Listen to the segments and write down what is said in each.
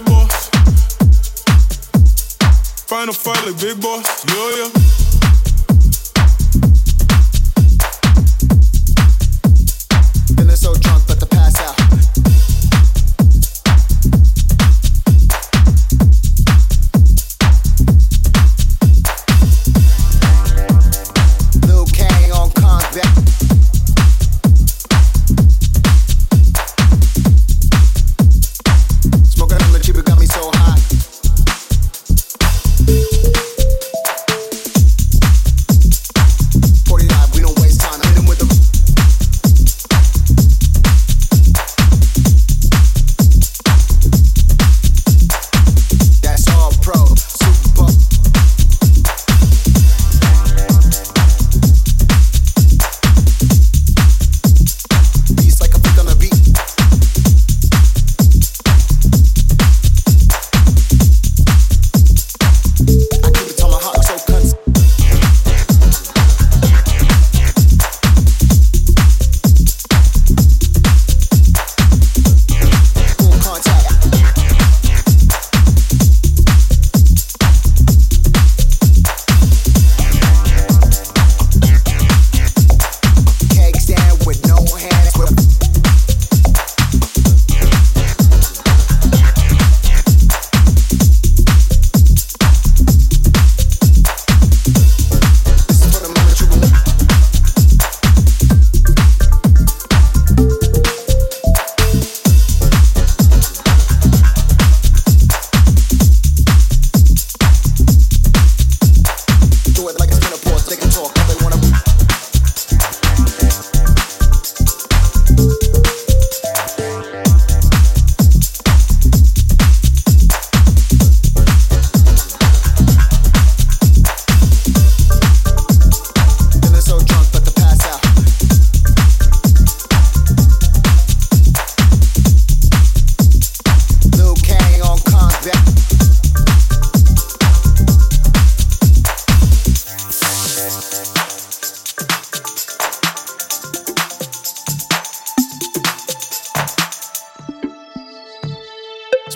bad boss. Final fight like big boss, yeah, yeah.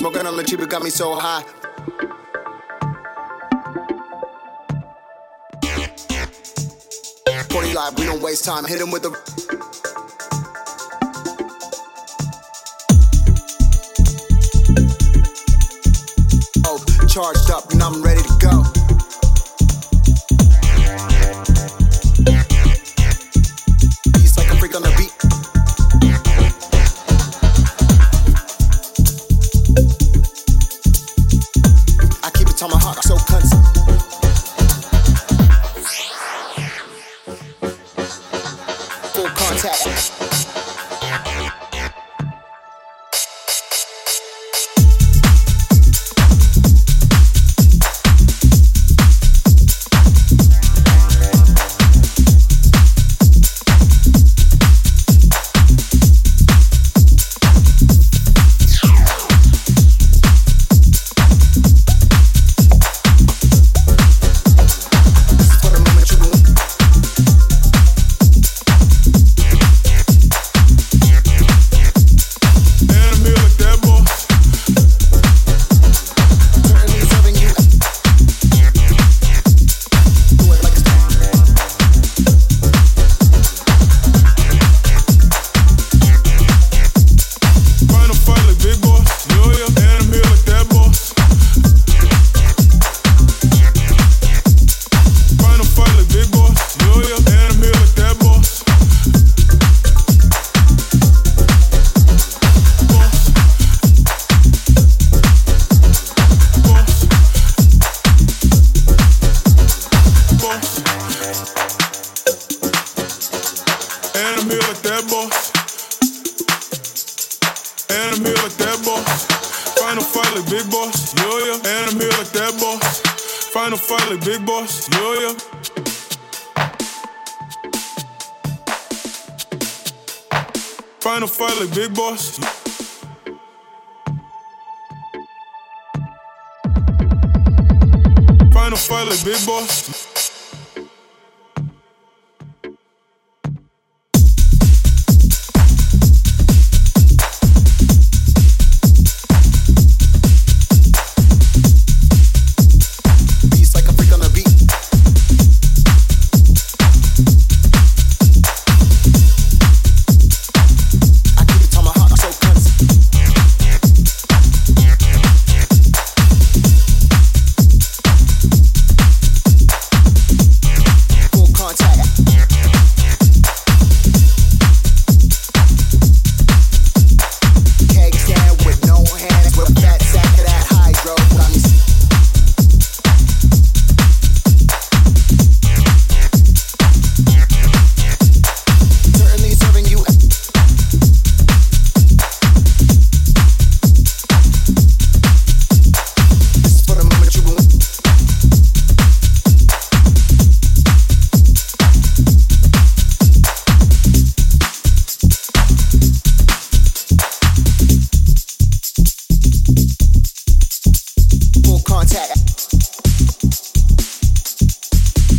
Smoking on the cheap, it got me so high. Forty live, we don't waste time. Hit him with the. Oh, charged up and I'm ready. I'm a I and I'm here like that boss. Final fight like big boss, yeah, yeah. And I'm here like that boss. Final fight like big boss, yeah, yeah. Final fight like big boss. Final fight like big boss.